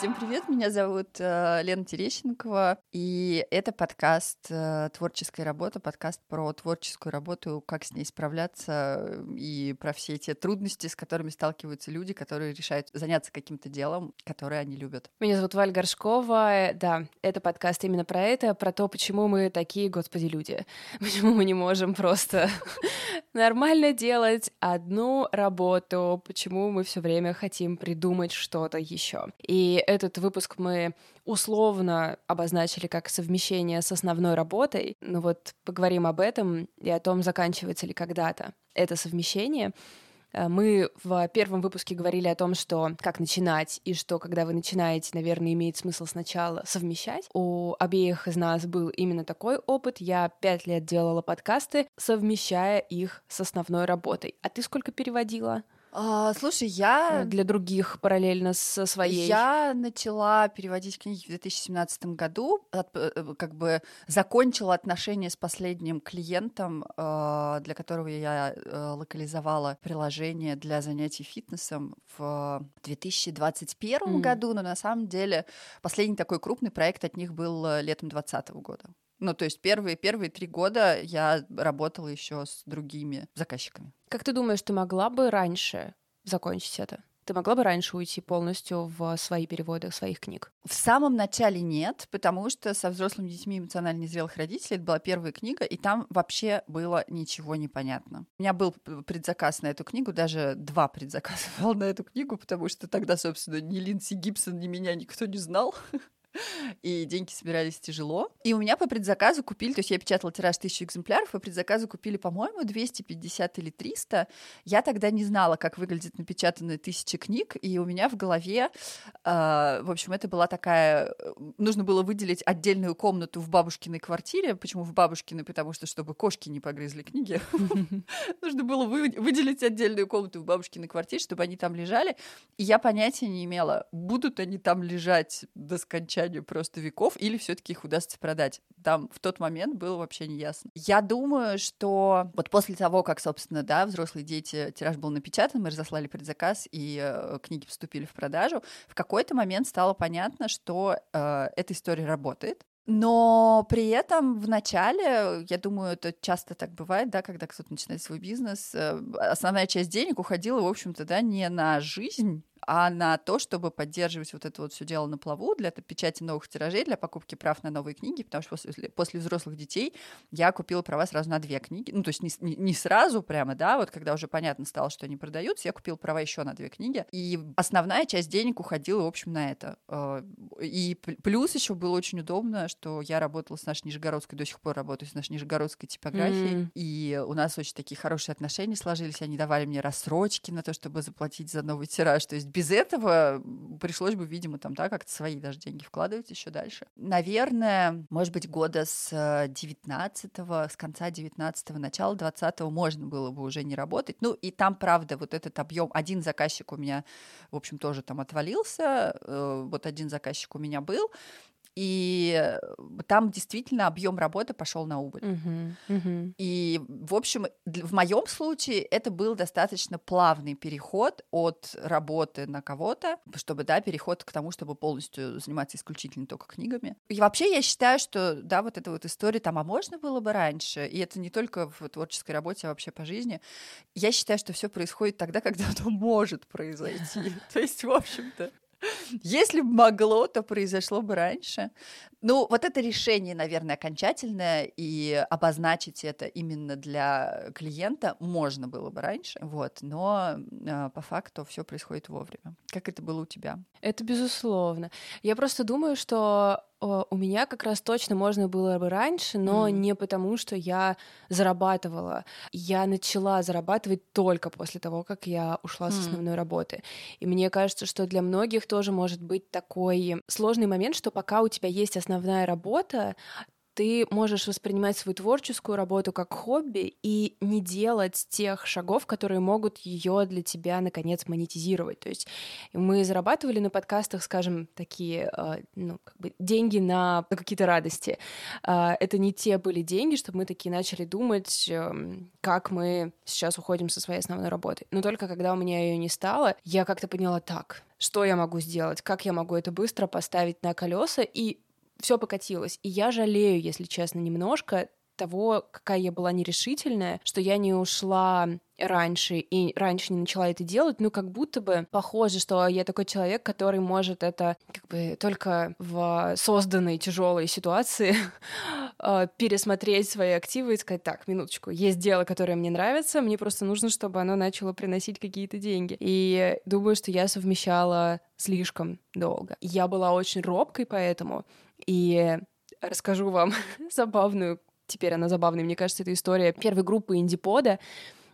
Всем привет, меня зовут э, Лена Терещенкова, и это подкаст э, «Творческая работа», подкаст про творческую работу, как с ней справляться и про все те трудности, с которыми сталкиваются люди, которые решают заняться каким-то делом, которое они любят. Меня зовут Валь Горшкова, да, это подкаст именно про это, про то, почему мы такие, господи, люди, почему мы не можем просто нормально делать одну работу, почему мы все время хотим придумать что-то еще. И этот выпуск мы условно обозначили как совмещение с основной работой. Ну вот поговорим об этом и о том, заканчивается ли когда-то это совмещение. Э, мы в первом выпуске говорили о том, что как начинать, и что, когда вы начинаете, наверное, имеет смысл сначала совмещать. У обеих из нас был именно такой опыт. Я пять лет делала подкасты, совмещая их с основной работой. А ты сколько переводила? А, слушай, я... Э, для других параллельно со своей. Я начала переводить книги в 2017 году, от, э, э, как бы закончила отношения с последним клиентом, для которого я локализовала приложение для занятий фитнесом в 2021 mm. году, но на самом деле последний такой крупный проект от них был летом 2020 года. Ну, то есть первые, первые три года я работала еще с другими заказчиками. Как ты думаешь, ты могла бы раньше закончить это? Ты могла бы раньше уйти полностью в свои переводы своих книг? В самом начале нет, потому что со взрослыми детьми эмоционально незрелых родителей это была первая книга, и там вообще было ничего непонятно. У меня был предзаказ на эту книгу, даже два предзаказа был на эту книгу, потому что тогда, собственно, ни Линдси Гибсон, ни меня никто не знал. и деньги собирались тяжело. И у меня по предзаказу купили, то есть я печатала тираж тысячу экземпляров, по предзаказу купили, по-моему, 250 или 300. Я тогда не знала, как выглядит напечатанная тысяча книг, и у меня в голове, э, в общем, это была такая... Нужно было выделить отдельную комнату в бабушкиной квартире. Почему в бабушкиной? Потому что, чтобы кошки не погрызли книги, нужно было выделить отдельную комнату в бабушкиной квартире, чтобы они там лежали. И я понятия не имела, будут они там лежать до скончания молчанию просто веков, или все-таки их удастся продать. Там в тот момент было вообще не ясно. Я думаю, что вот после того, как, собственно, да, взрослые дети, тираж был напечатан, мы разослали предзаказ, и э, книги поступили в продажу, в какой-то момент стало понятно, что э, эта история работает, но при этом в начале, я думаю, это часто так бывает, да, когда кто-то начинает свой бизнес, э, основная часть денег уходила, в общем-то, да, не на жизнь а на то, чтобы поддерживать вот это вот все дело на плаву для печати новых тиражей, для покупки прав на новые книги, потому что после, после взрослых детей я купила права сразу на две книги, ну, то есть не, не, сразу прямо, да, вот когда уже понятно стало, что они продаются, я купила права еще на две книги, и основная часть денег уходила, в общем, на это. Э, и плюс еще было очень удобно, что я работала с нашей Нижегородской, до сих пор работаю с нашей Нижегородской типографией, mm. и у нас очень такие хорошие отношения сложились, они давали мне рассрочки на то, чтобы заплатить за новый тираж, то есть без этого пришлось бы, видимо, там, да, как-то свои даже деньги вкладывать еще дальше. Наверное, может быть, года с 19-го, с конца 19-го, начала 20-го можно было бы уже не работать. Ну, и там, правда, вот этот объем, один заказчик у меня, в общем, тоже там отвалился, э, вот один заказчик у меня был, и э, там действительно объем работы пошел на убыль. Uh-huh, uh-huh. И, в общем, в моем случае это был достаточно плавный переход от работы на кого-то, чтобы, да, переход к тому, чтобы полностью заниматься исключительно только книгами. И вообще я считаю, что, да, вот эта вот история там, а можно было бы раньше, и это не только в творческой работе, а вообще по жизни. Я считаю, что все происходит тогда, когда оно может произойти. То есть, в общем-то, если бы могло, то произошло бы раньше. Ну, вот это решение, наверное, окончательное, и обозначить это именно для клиента можно было бы раньше, вот, но э, по факту все происходит вовремя. Как это было у тебя? Это безусловно. Я просто думаю, что у меня как раз точно можно было бы раньше, но mm. не потому, что я зарабатывала. Я начала зарабатывать только после того, как я ушла mm. с основной работы. И мне кажется, что для многих тоже может быть такой сложный момент, что пока у тебя есть основная работа, ты можешь воспринимать свою творческую работу как хобби и не делать тех шагов, которые могут ее для тебя наконец монетизировать. То есть мы зарабатывали на подкастах, скажем, такие а, ну, как бы деньги на, на какие-то радости. А, это не те были деньги, чтобы мы такие начали думать, эм, как мы сейчас уходим со своей основной работы. Но только когда у меня ее не стало, я как-то поняла так что я могу сделать, как я могу это быстро поставить на колеса, и все покатилось. И я жалею, если честно, немножко того, какая я была нерешительная, что я не ушла раньше и раньше не начала это делать, ну, как будто бы похоже, что я такой человек, который может это как бы только в созданной тяжелой ситуации а, пересмотреть свои активы и сказать, так, минуточку, есть дело, которое мне нравится, мне просто нужно, чтобы оно начало приносить какие-то деньги. И думаю, что я совмещала слишком долго. Я была очень робкой поэтому, и расскажу вам забавную теперь она забавная. Мне кажется, это история первой группы инди-пода,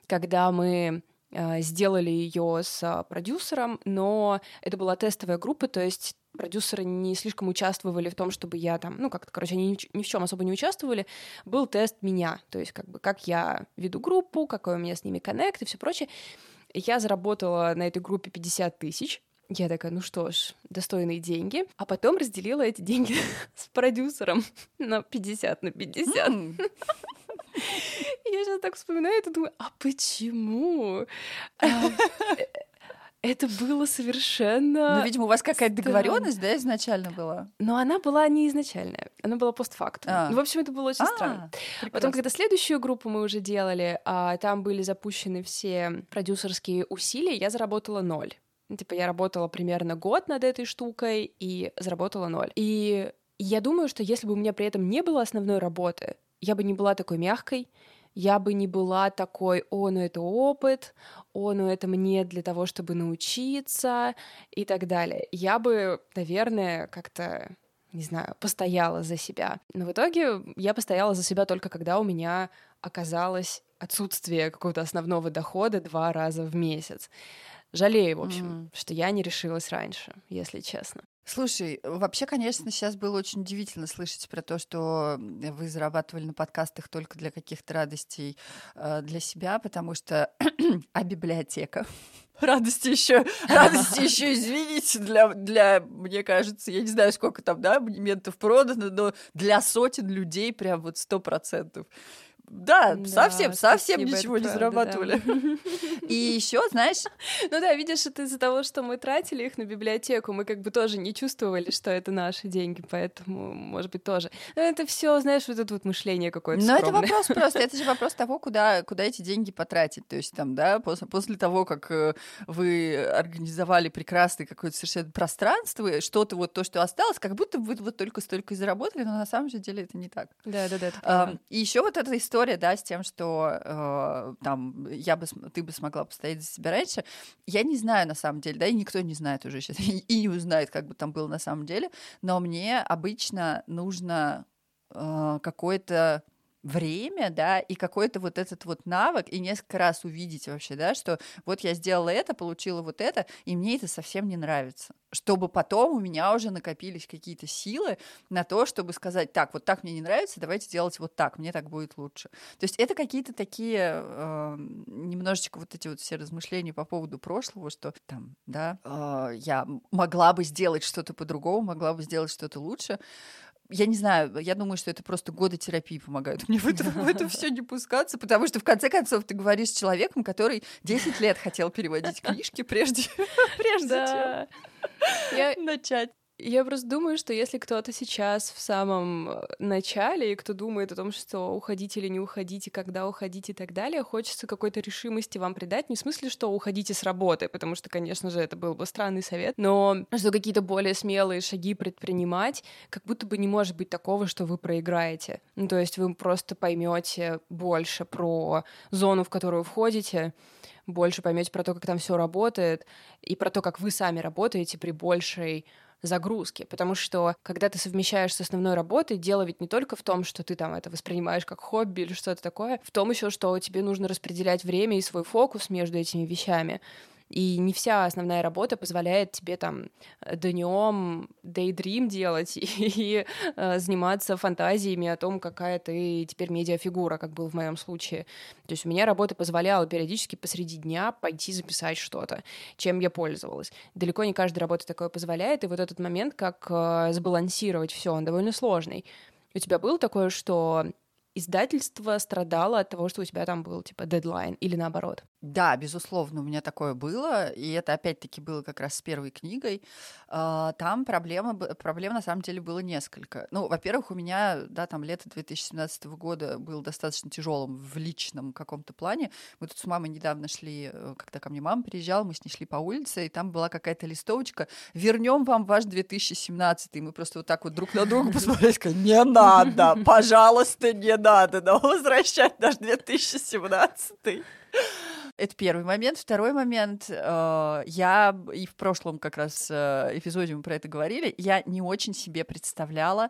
когда мы э, сделали ее с э, продюсером, но это была тестовая группа, то есть продюсеры не слишком участвовали в том, чтобы я там, ну, как-то, короче, они ни, ни в чем особо не участвовали. Был тест меня, то есть, как бы, как я веду группу, какой у меня с ними коннект и все прочее. Я заработала на этой группе 50 тысяч, я такая, ну что ж, достойные деньги. А потом разделила эти деньги с продюсером на 50 на 50. Я сейчас так вспоминаю это, думаю, а почему? А, это было совершенно... Ну, видимо, у вас какая-то договоренность, да, изначально была? Но она была не изначальная, она была постфактум. А. Ну, в общем, это было очень а, странно. Прекрасно. Потом, когда следующую группу мы уже делали, а там были запущены все продюсерские усилия, я заработала ноль. Ну, типа, я работала примерно год над этой штукой и заработала ноль. И я думаю, что если бы у меня при этом не было основной работы, я бы не была такой мягкой, я бы не была такой, о, ну это опыт, о, ну это мне для того, чтобы научиться и так далее. Я бы, наверное, как-то не знаю, постояла за себя. Но в итоге я постояла за себя только когда у меня оказалось отсутствие какого-то основного дохода два раза в месяц. Жалею, в общем, mm. что я не решилась раньше, если честно. Слушай, вообще, конечно, сейчас было очень удивительно слышать про то, что вы зарабатывали на подкастах только для каких-то радостей э, для себя, потому что а библиотека радости еще, радости еще, извините, для, для, мне кажется, я не знаю, сколько там, да, абонементов продано, но для сотен людей прям вот сто процентов. Да, да совсем, совсем ничего не правда, зарабатывали. Да. И еще, знаешь... Ну да, видишь, это из-за того, что мы тратили их на библиотеку, мы как бы тоже не чувствовали, что это наши деньги, поэтому, может быть, тоже. Но это все, знаешь, вот это вот мышление какое-то Но это вопрос просто, это же вопрос того, куда, куда эти деньги потратить. То есть там, да, после, после того, как э, вы организовали прекрасное какое-то совершенно пространство, что-то вот то, что осталось, как будто вы вот только столько и заработали, но на самом же деле это не так. Да, да, да. А, и еще вот эта история история, да, с тем, что э, там я бы, ты бы смогла постоять за себя раньше. Я не знаю на самом деле, да, и никто не знает уже сейчас, и не узнает, как бы там было на самом деле, но мне обычно нужно э, какое-то время, да, и какой-то вот этот вот навык, и несколько раз увидеть вообще, да, что вот я сделала это, получила вот это, и мне это совсем не нравится. Чтобы потом у меня уже накопились какие-то силы на то, чтобы сказать, так, вот так мне не нравится, давайте делать вот так, мне так будет лучше. То есть это какие-то такие э, немножечко вот эти вот все размышления по поводу прошлого, что там, да, э, я могла бы сделать что-то по-другому, могла бы сделать что-то лучше, я не знаю, я думаю, что это просто годы терапии помогают мне в это, в это все не пускаться, потому что в конце концов ты говоришь с человеком, который 10 лет хотел переводить книжки, прежде, прежде чем начать. Я просто думаю, что если кто-то сейчас в самом э, начале, и кто думает о том, что уходить или не уходить, и когда уходить и так далее, хочется какой-то решимости вам придать, не в смысле, что уходите с работы, потому что, конечно же, это был бы странный совет, но что какие-то более смелые шаги предпринимать, как будто бы не может быть такого, что вы проиграете. Ну, то есть вы просто поймете больше про зону, в которую входите, больше поймете про то, как там все работает, и про то, как вы сами работаете при большей загрузки, потому что когда ты совмещаешь с основной работой, дело ведь не только в том, что ты там это воспринимаешь как хобби или что-то такое, в том еще, что тебе нужно распределять время и свой фокус между этими вещами. И не вся основная работа позволяет тебе там днем daydream делать и, и э, заниматься фантазиями о том, какая ты теперь медиафигура, как был в моем случае. То есть у меня работа позволяла периодически посреди дня пойти записать что-то, чем я пользовалась. Далеко не каждая работа такое позволяет, и вот этот момент, как э, сбалансировать все, он довольно сложный. У тебя было такое, что издательство страдало от того, что у тебя там был типа дедлайн или наоборот? Да, безусловно, у меня такое было, и это опять-таки было как раз с первой книгой. А, там проблема, проблем на самом деле было несколько. Ну, во-первых, у меня, да, там лето 2017 года был достаточно тяжелым в личном каком-то плане. Мы тут с мамой недавно шли, э, когда ко мне мама приезжала, мы с ней шли по улице, и там была какая-то листовочка «Вернем вам ваш 2017». И мы просто вот так вот друг на друга посмотрели, сказали «Не надо, пожалуйста, не надо нам возвращать наш 2017». Это первый момент. Второй момент. Э, я и в прошлом как раз э, эпизоде мы про это говорили. Я не очень себе представляла,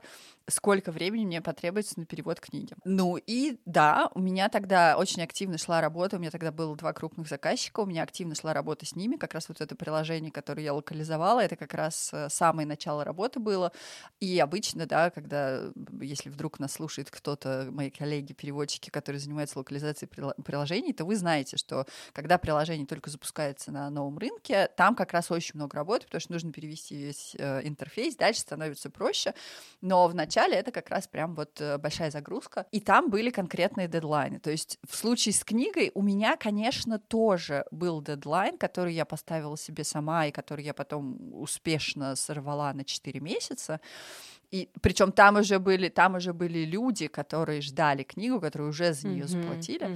сколько времени мне потребуется на перевод книги. Ну и да, у меня тогда очень активно шла работа, у меня тогда было два крупных заказчика, у меня активно шла работа с ними, как раз вот это приложение, которое я локализовала, это как раз э, самое начало работы было. И обычно, да, когда, если вдруг нас слушает кто-то, мои коллеги, переводчики, которые занимаются локализацией приложений, то вы знаете, что когда приложение только запускается на новом рынке, там как раз очень много работы, потому что нужно перевести весь э, интерфейс, дальше становится проще, но в начале начале это как раз прям вот э, большая загрузка. И там были конкретные дедлайны. То есть в случае с книгой у меня, конечно, тоже был дедлайн, который я поставила себе сама и который я потом успешно сорвала на 4 месяца. И причем там уже были, там уже были люди, которые ждали книгу, которые уже за нее mm-hmm, заплатили.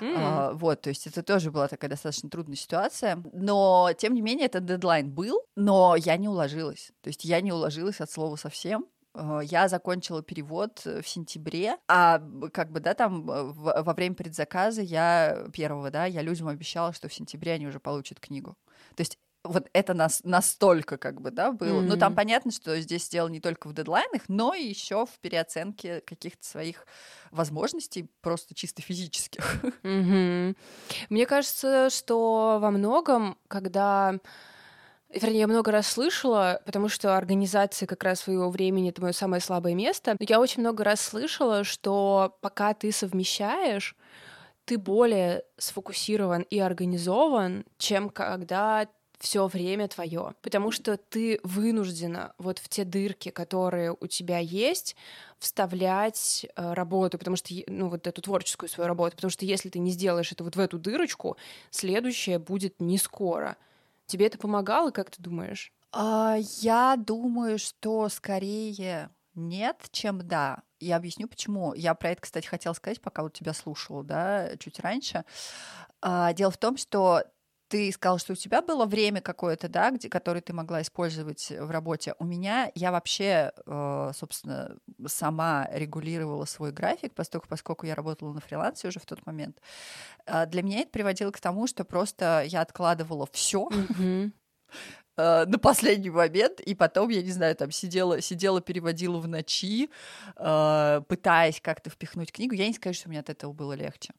Mm-hmm. А, вот, то есть это тоже была такая достаточно трудная ситуация. Но тем не менее этот дедлайн был, но я не уложилась. То есть я не уложилась от слова совсем. Э, я закончила перевод э, в сентябре, а как бы, да, там э, во время предзаказа я первого, да, я людям обещала, что в сентябре они уже получат книгу. То есть вот это нас настолько как бы, да, было. Mm-hmm. Ну, там понятно, что здесь дело не только в дедлайнах, но и еще в переоценке каких-то своих возможностей, просто чисто физических. Mm-hmm. Мне кажется, что во многом, когда Вернее, я много раз слышала, потому что организация как раз своего времени — это мое самое слабое место. Но я очень много раз слышала, что пока ты совмещаешь, ты более сфокусирован и организован, чем когда все время твое, потому что ты вынуждена вот в те дырки, которые у тебя есть, вставлять э, работу, потому что, ну, вот эту творческую свою работу, потому что если ты не сделаешь это вот в эту дырочку, следующее будет не скоро. Тебе это помогало, как ты думаешь? А, я думаю, что скорее нет, чем да. Я объясню, почему. Я про это, кстати, хотела сказать, пока вот тебя слушала, да, чуть раньше. А, дело в том, что ты сказал, что у тебя было время какое-то, да, где, которое ты могла использовать в работе. У меня я вообще, э, собственно, сама регулировала свой график, поскольку, поскольку я работала на фрилансе уже в тот момент. Э, для меня это приводило к тому, что просто я откладывала все. Mm-hmm на последний момент, и потом, я не знаю, там сидела, сидела, переводила в ночи, пытаясь как-то впихнуть книгу. Я не скажу, что мне от этого было легче.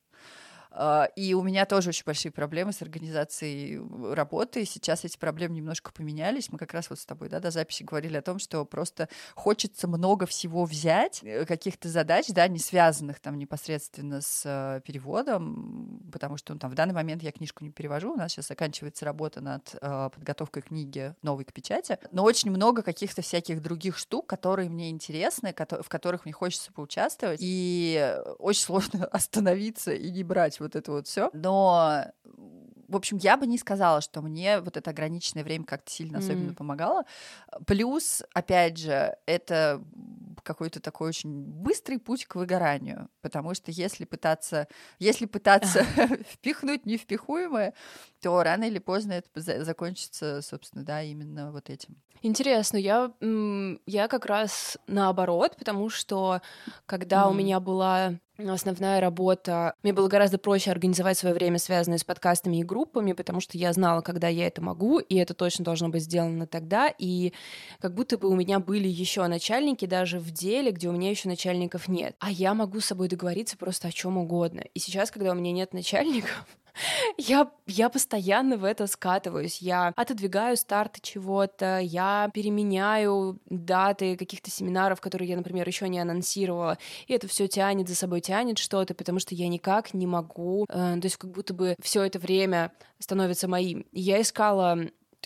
А, и у меня тоже очень большие проблемы с организацией работы. Сейчас эти проблемы немножко поменялись. Мы как раз вот с тобой да, до записи говорили о том, что просто хочется много всего взять, э, каких-то задач, да, не связанных там непосредственно с э, переводом, потому что ну, там в данный момент я книжку не перевожу. У нас сейчас заканчивается работа над э, подготовкой книги новой к печати. Но очень много каких-то всяких других штук, которые мне интересны, в которых мне хочется поучаствовать. И очень сложно остановиться и не брать вот это вот все. Но в общем, я бы не сказала, что мне вот это ограниченное время как-то сильно mm. особенно помогало. Плюс, опять же, это какой-то такой очень быстрый путь к выгоранию, потому что если пытаться, если пытаться впихнуть невпихуемое, то рано или поздно это закончится, собственно, да, именно вот этим. Интересно, я, я как раз наоборот, потому что когда mm. у меня была основная работа. Мне было гораздо проще организовать свое время, связанное с подкастами и группами, потому что я знала, когда я это могу, и это точно должно быть сделано тогда. И как будто бы у меня были еще начальники даже в деле, где у меня еще начальников нет. А я могу с собой договориться просто о чем угодно. И сейчас, когда у меня нет начальников, я, я постоянно в это скатываюсь. Я отодвигаю старты чего-то, я переменяю даты каких-то семинаров, которые я, например, еще не анонсировала. И это все тянет за собой, тянет что-то, потому что я никак не могу. Э, то есть как будто бы все это время становится моим. Я искала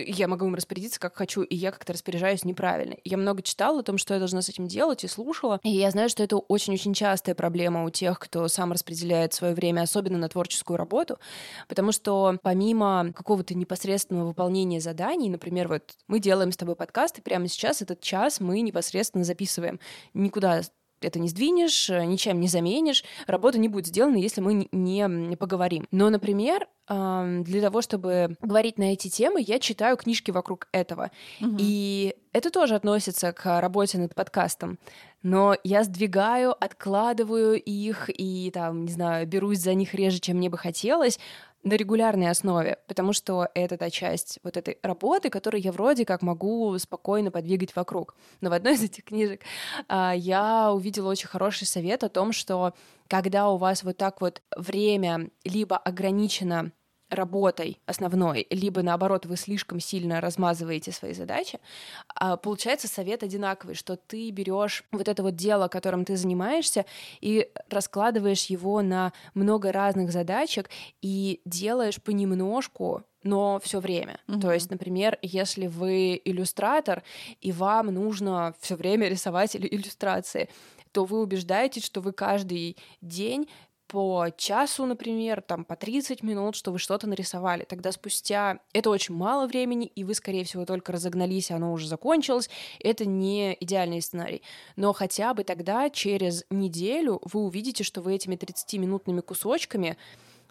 я могу им распорядиться как хочу, и я как-то распоряжаюсь неправильно. Я много читала о том, что я должна с этим делать, и слушала. И я знаю, что это очень-очень частая проблема у тех, кто сам распределяет свое время, особенно на творческую работу, потому что помимо какого-то непосредственного выполнения заданий, например, вот мы делаем с тобой подкаст, и прямо сейчас этот час мы непосредственно записываем. Никуда это не сдвинешь, ничем не заменишь, работа не будет сделана, если мы не поговорим. Но, например, для того, чтобы говорить на эти темы, я читаю книжки вокруг этого. Угу. И это тоже относится к работе над подкастом. Но я сдвигаю, откладываю их и, там, не знаю, берусь за них реже, чем мне бы хотелось, на регулярной основе, потому что это та часть вот этой работы, которую я вроде как могу спокойно подвигать вокруг. Но в одной из этих книжек а, я увидела очень хороший совет о том, что когда у вас вот так вот время либо ограничено работой основной, либо наоборот вы слишком сильно размазываете свои задачи, а, получается совет одинаковый, что ты берешь вот это вот дело, которым ты занимаешься, и раскладываешь его на много разных задачек и делаешь понемножку но все время. Mm-hmm. То есть, например, если вы иллюстратор, и вам нужно все время рисовать иллюстрации, то вы убеждаетесь, что вы каждый день по часу, например, там по 30 минут, что вы что-то нарисовали. Тогда спустя это очень мало времени, и вы, скорее всего, только разогнались, и оно уже закончилось. Это не идеальный сценарий. Но хотя бы тогда через неделю вы увидите, что вы этими 30-минутными кусочками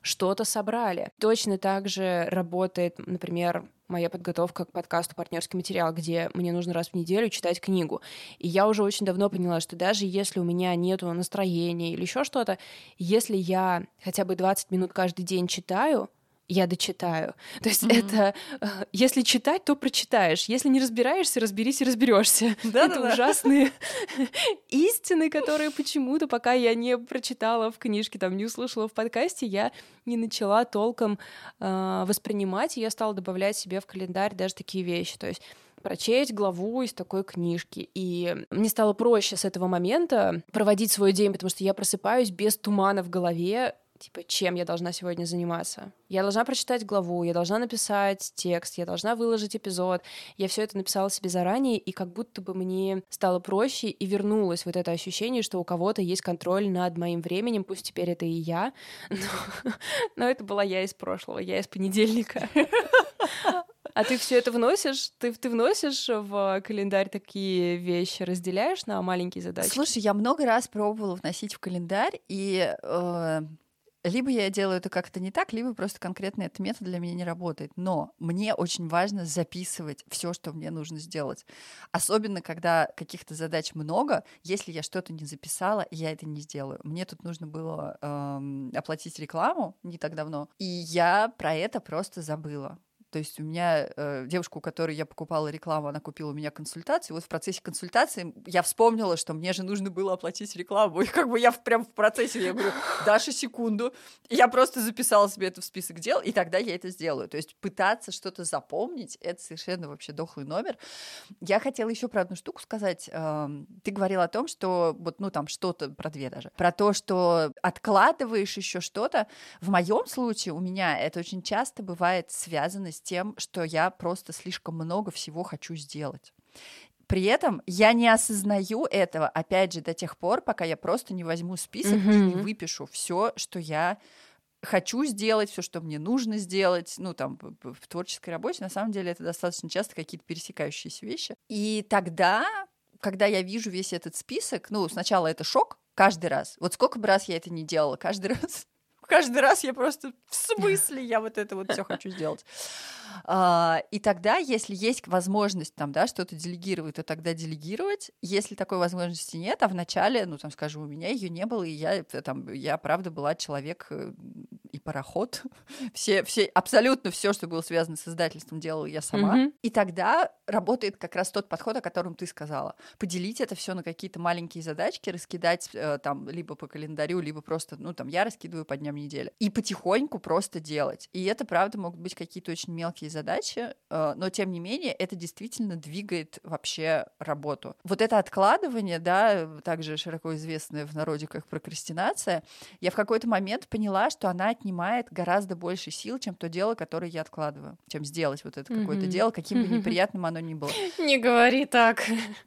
что-то собрали. Точно так же работает, например, моя подготовка к подкасту «Партнерский материал», где мне нужно раз в неделю читать книгу. И я уже очень давно поняла, что даже если у меня нет настроения или еще что-то, если я хотя бы 20 минут каждый день читаю, я дочитаю. То есть mm-hmm. это э, если читать, то прочитаешь. Если не разбираешься, разберись и разберешься. Да, это ужасные истины, которые почему-то, пока я не прочитала в книжке, там не услышала в подкасте, я не начала толком э, воспринимать, и я стала добавлять себе в календарь даже такие вещи. То есть прочесть главу из такой книжки. И мне стало проще с этого момента проводить свой день, потому что я просыпаюсь без тумана в голове, типа, чем я должна сегодня заниматься. Я должна прочитать главу, я должна написать текст, я должна выложить эпизод. Я все это написала себе заранее, и как будто бы мне стало проще, и вернулось вот это ощущение, что у кого-то есть контроль над моим временем, пусть теперь это и я, но, но это была я из прошлого, я из понедельника. А ты все это вносишь? Ты, ты вносишь в календарь такие вещи, разделяешь на маленькие задачи? Слушай, я много раз пробовала вносить в календарь, и э, либо я делаю это как-то не так, либо просто конкретно этот метод для меня не работает. Но мне очень важно записывать все, что мне нужно сделать. Особенно, когда каких-то задач много, если я что-то не записала, я это не сделаю. Мне тут нужно было эм, оплатить рекламу не так давно, и я про это просто забыла. То есть у меня э, девушка, у которой я покупала рекламу, она купила у меня консультацию. Вот в процессе консультации я вспомнила, что мне же нужно было оплатить рекламу. И как бы я прям в процессе, я говорю, Даша, секунду. И я просто записала себе это в список дел, и тогда я это сделаю. То есть пытаться что-то запомнить, это совершенно вообще дохлый номер. Я хотела еще про одну штуку сказать. Э, ты говорила о том, что вот, ну там что-то, про две даже, про то, что откладываешь еще что-то. В моем случае у меня это очень часто бывает связано с тем, что я просто слишком много всего хочу сделать. При этом я не осознаю этого, опять же, до тех пор, пока я просто не возьму список mm-hmm. и не выпишу все, что я хочу сделать, все, что мне нужно сделать, ну, там, в творческой работе, на самом деле это достаточно часто какие-то пересекающиеся вещи. И тогда, когда я вижу весь этот список, ну, сначала это шок, каждый раз. Вот сколько бы раз я это не делала, каждый раз каждый раз я просто в смысле я вот это вот все хочу сделать. А, и тогда, если есть возможность там, да, что-то делегировать, то тогда делегировать. Если такой возможности нет, а вначале, ну, там, скажем, у меня ее не было, и я там, я правда была человек э, пароход. все, все, абсолютно все, что было связано с издательством, делала я сама. Mm-hmm. И тогда работает как раз тот подход, о котором ты сказала. Поделить это все на какие-то маленькие задачки, раскидать э, там либо по календарю, либо просто, ну, там, я раскидываю по дням недели. И потихоньку просто делать. И это, правда, могут быть какие-то очень мелкие задачи, э, но, тем не менее, это действительно двигает вообще работу. Вот это откладывание, да, также широко известное в народе как прокрастинация, я в какой-то момент поняла, что она отнимает занимает гораздо больше сил, чем то дело, которое я откладываю, чем сделать вот это какое-то дело, каким бы неприятным оно ни было. Не говори так.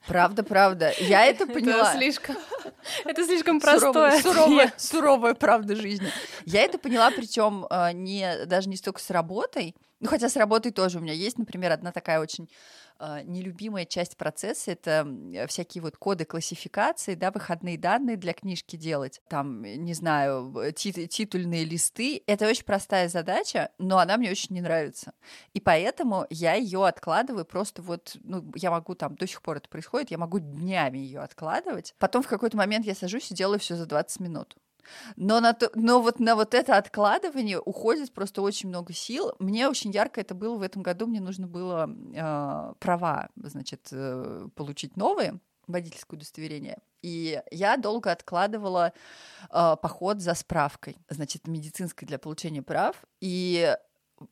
Правда, правда. Я это поняла. Это слишком, это слишком Суровая, простое. суровая, суровая правда жизни. Я это поняла, причем не даже не столько с работой, ну хотя с работой тоже у меня есть, например, одна такая очень э, нелюбимая часть процесса это м, всякие вот коды классификации, да, выходные данные для книжки делать, там, э, не знаю, в- ти- титульные листы. Это очень простая задача, но она мне очень не нравится. И поэтому я ее откладываю просто вот, ну, я могу там, до сих пор это происходит, я могу днями ее откладывать. Потом в какой-то момент я сажусь и делаю все за 20 минут. Но, на то, но вот на вот это откладывание уходит просто очень много сил. Мне очень ярко это было в этом году. Мне нужно было э, права, значит, э, получить новые водительское удостоверение. И я долго откладывала э, поход за справкой, значит, медицинской для получения прав. И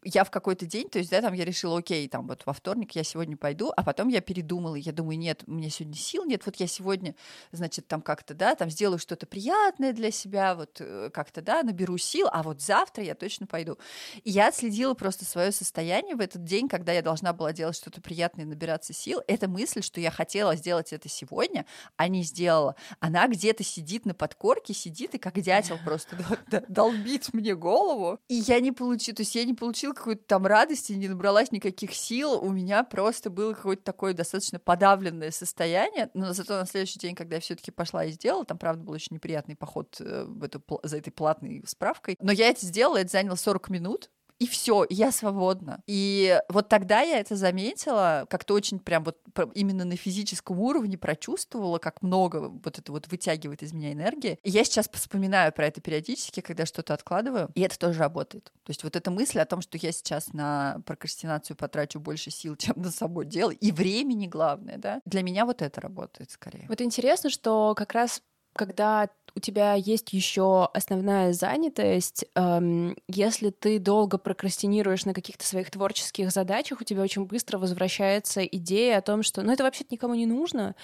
я в какой-то день, то есть, да, там я решила, окей, там вот во вторник я сегодня пойду, а потом я передумала, я думаю, нет, у меня сегодня сил нет, вот я сегодня, значит, там как-то, да, там сделаю что-то приятное для себя, вот э, как-то, да, наберу сил, а вот завтра я точно пойду. И я отследила просто свое состояние в этот день, когда я должна была делать что-то приятное набираться сил. Эта мысль, что я хотела сделать это сегодня, а не сделала, она где-то сидит на подкорке, сидит и как дятел просто долбит мне голову. И я не получила, то есть я не получила какой-то там радости, не набралась никаких сил. У меня просто было какое-то такое достаточно подавленное состояние. Но зато на следующий день, когда я все-таки пошла и сделала, там, правда, был очень неприятный поход э, в эту, за этой платной справкой. Но я это сделала, это заняло 40 минут. И все, я свободна. И вот тогда я это заметила, как-то очень прям вот именно на физическом уровне прочувствовала, как много вот это вот вытягивает из меня энергии. И я сейчас вспоминаю про это периодически, когда что-то откладываю, и это тоже работает. То есть вот эта мысль о том, что я сейчас на прокрастинацию потрачу больше сил, чем на само дело, и времени главное, да, для меня вот это работает скорее. Вот интересно, что как раз когда у тебя есть еще основная занятость, эм, если ты долго прокрастинируешь на каких-то своих творческих задачах, у тебя очень быстро возвращается идея о том, что ну это вообще-то никому не нужно.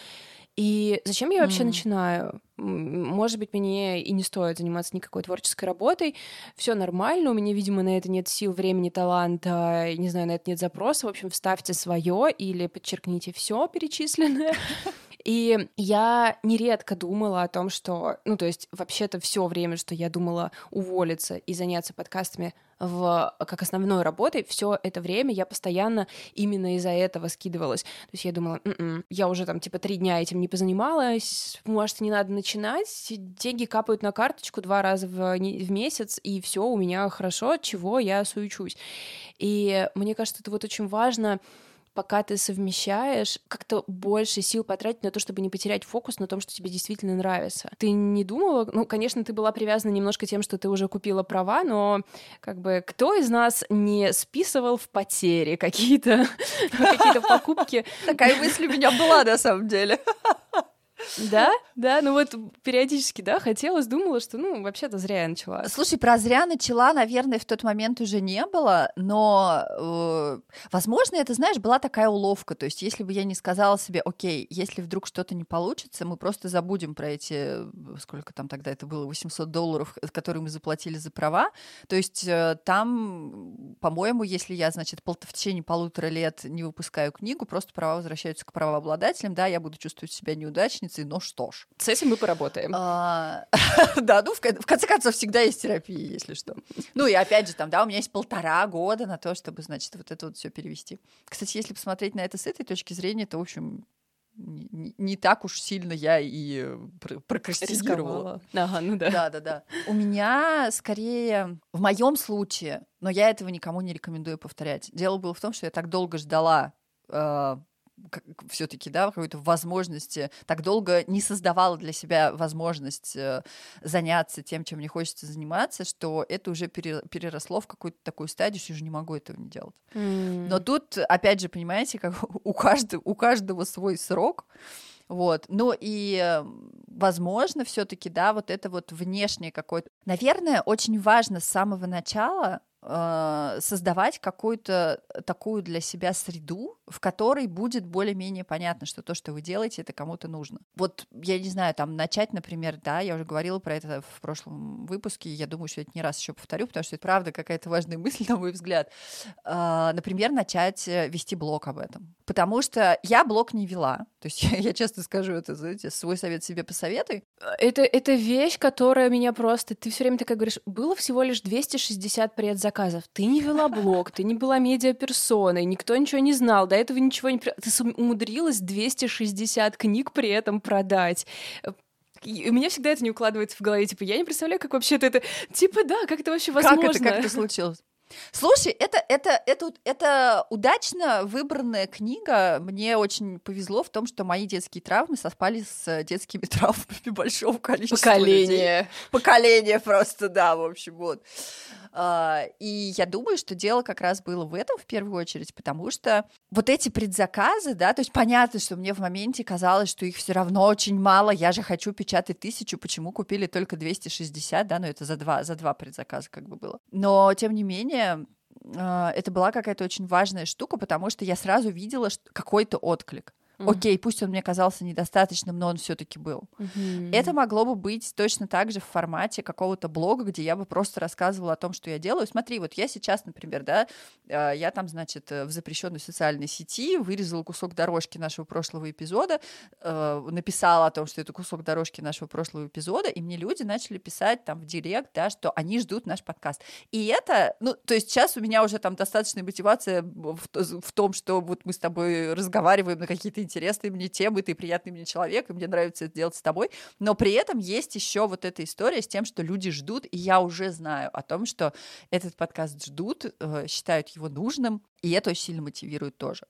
И зачем я вообще М. начинаю? Может быть, мне и не стоит заниматься никакой творческой работой. Все нормально, у меня, видимо, на это нет сил, времени, таланта, не знаю, на это нет запроса. В общем, вставьте свое или подчеркните все перечисленное. И я нередко думала о том, что, ну, то есть вообще-то все время, что я думала уволиться и заняться подкастами в, как основной работой, все это время я постоянно именно из-за этого скидывалась. То есть я думала, «М-м, я уже там типа три дня этим не позанималась, может, не надо начинать, деньги капают на карточку два раза в, в месяц, и все у меня хорошо, чего я суючусь. И мне кажется, это вот очень важно пока ты совмещаешь, как-то больше сил потратить на то, чтобы не потерять фокус на том, что тебе действительно нравится. Ты не думала, ну, конечно, ты была привязана немножко тем, что ты уже купила права, но как бы кто из нас не списывал в потере какие-то какие-то покупки? Такая мысль у меня была на самом деле. Да, да, ну вот периодически, да, хотелось, думала, что, ну, вообще-то зря я начала. Слушай, про зря начала, наверное, в тот момент уже не было, но, э, возможно, это, знаешь, была такая уловка. То есть, если бы я не сказала себе, окей, если вдруг что-то не получится, мы просто забудем про эти, э, сколько там тогда это было, 800 долларов, э, которые мы заплатили за права. То есть, э, там, по-моему, если я, значит, пол- в течение полутора лет не выпускаю книгу, просто права возвращаются к правообладателям, да, я буду чувствовать себя неудачницей, но что ж. С этим мы поработаем. А, Да, ну, в кон- в конце концов, всегда есть терапия, если что. Ну, и опять же, там, да, у меня есть полтора года на то, чтобы, значит, вот это вот все перевести. Кстати, если посмотреть на это с этой точки зрения, то, в общем, не, так уж сильно я и э, пр- прокрастинировала. Ага, ну да. Да, да, да. У меня скорее, в моем случае, но я этого никому не рекомендую повторять. Дело было в том, что я так долго ждала все-таки, да, какой-то возможности, так долго не создавала для себя возможность э, заняться тем, чем мне хочется заниматься, что это уже пере- переросло в какую-то такую стадию, что я уже не могу этого не делать. М. Но тут, опять же, понимаете, как у каждого, у каждого свой срок. Вот. Ну и, э, возможно, все-таки, да, вот это вот внешнее какое-то. Наверное, очень важно с самого начала э, создавать какую-то такую для себя среду, в которой будет более-менее понятно, что то, что вы делаете, это кому-то нужно. Вот, я не знаю, там начать, например, да, я уже говорила про это в прошлом выпуске, я думаю, что это не раз еще повторю, потому что это правда какая-то важная мысль, на мой взгляд. А, например, начать э, вести блог об этом. Потому что я блог не вела. То есть я, я часто скажу это, знаете, свой совет себе посоветуй. Это, это вещь, которая меня просто... Ты все время такая говоришь, было всего лишь 260 предзаказов. Ты не вела блог, ты не была медиаперсоной, никто ничего не знал, до этого ничего не... Ты умудрилась 260 книг при этом продать. И у меня всегда это не укладывается в голове. Типа, я не представляю, как вообще это... Типа, да, как это вообще возможно? Как это, как это случилось? Слушай, это, это, это, это удачно выбранная книга. Мне очень повезло в том, что мои детские травмы совпали с детскими травмами большого количества Поколение. людей. Поколение просто, да, в общем, вот. А, и я думаю, что дело как раз было в этом в первую очередь, потому что вот эти предзаказы, да, то есть понятно, что мне в моменте казалось, что их все равно очень мало, я же хочу печатать тысячу, почему купили только 260, да, ну это за два, за два предзаказа как бы было. Но, тем не менее, а, это была какая-то очень важная штука, потому что я сразу видела какой-то отклик. Mm-hmm. Окей, пусть он мне казался недостаточным, но он все-таки был. Mm-hmm. Это могло бы быть точно так же в формате какого-то блога, где я бы просто рассказывала о том, что я делаю. Смотри, вот я сейчас, например, да, а, я там, значит, в запрещенной социальной сети вырезала кусок дорожки нашего прошлого эпизода, э, написала о том, что это кусок дорожки нашего прошлого эпизода, и мне люди начали писать там в директ, да, что они ждут наш подкаст. И это, ну, то есть сейчас у меня уже там достаточная мотивация в, в том, что вот мы с тобой разговариваем на какие-то интересные мне темы, ты приятный мне человек, и мне нравится это делать с тобой. Но при этом есть еще вот эта история с тем, что люди ждут, и я уже знаю о том, что этот подкаст ждут, э, считают его нужным, и это очень сильно мотивирует тоже.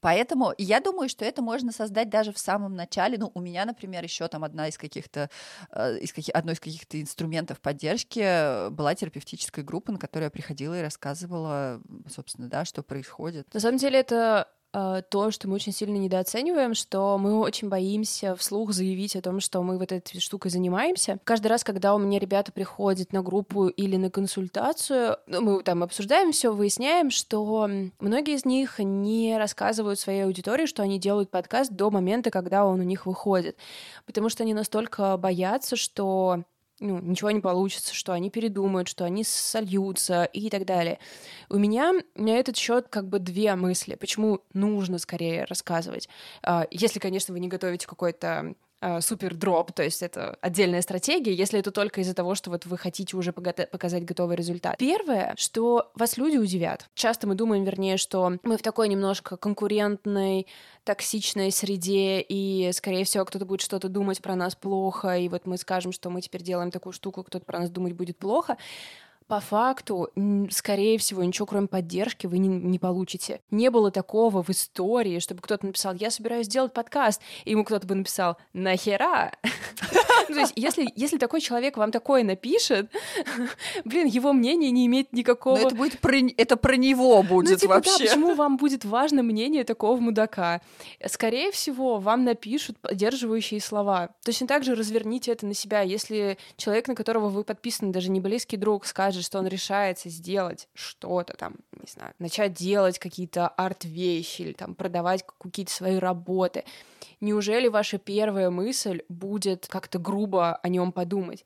Поэтому я думаю, что это можно создать даже в самом начале. Ну, у меня, например, еще там одна из каких-то, э, из каких, одно из каких-то инструментов поддержки была терапевтическая группа, на которую я приходила и рассказывала, собственно, да, что происходит. На самом деле это Э, то, что мы очень сильно недооцениваем, что мы очень боимся вслух заявить о том, что мы вот этой штукой занимаемся. Каждый раз, когда у меня ребята приходят на группу или на консультацию, ну, мы там обсуждаем все, выясняем, что многие из них не рассказывают своей аудитории, что они делают подкаст до момента, когда он у них выходит, потому что они настолько боятся, что ну, ничего не получится, что они передумают, что они сольются и так далее. У меня на этот счет как бы две мысли, почему нужно скорее рассказывать. А, если, конечно, вы не готовите какой-то супер дроп, то есть это отдельная стратегия, если это только из-за того, что вот вы хотите уже показать готовый результат. Первое, что вас люди удивят. Часто мы думаем, вернее, что мы в такой немножко конкурентной, токсичной среде, и, скорее всего, кто-то будет что-то думать про нас плохо, и вот мы скажем, что мы теперь делаем такую штуку, кто-то про нас думать будет плохо по факту, скорее всего, ничего кроме поддержки вы не, не получите. Не было такого в истории, чтобы кто-то написал, я собираюсь сделать подкаст, и ему кто-то бы написал, нахера? То есть, если, если такой человек вам такое напишет, блин, его мнение не имеет никакого... Но это будет про... это про него ну, будет ну, типа, вообще. Да, почему вам будет важно мнение такого мудака? Скорее всего, вам напишут поддерживающие слова. Точно так же разверните это на себя. Если человек, на которого вы подписаны, даже не близкий друг, скажет, же, что он решается сделать что-то там, не знаю, начать делать какие-то арт-вещи или там продавать какие-то свои работы. Неужели ваша первая мысль будет как-то грубо о нем подумать?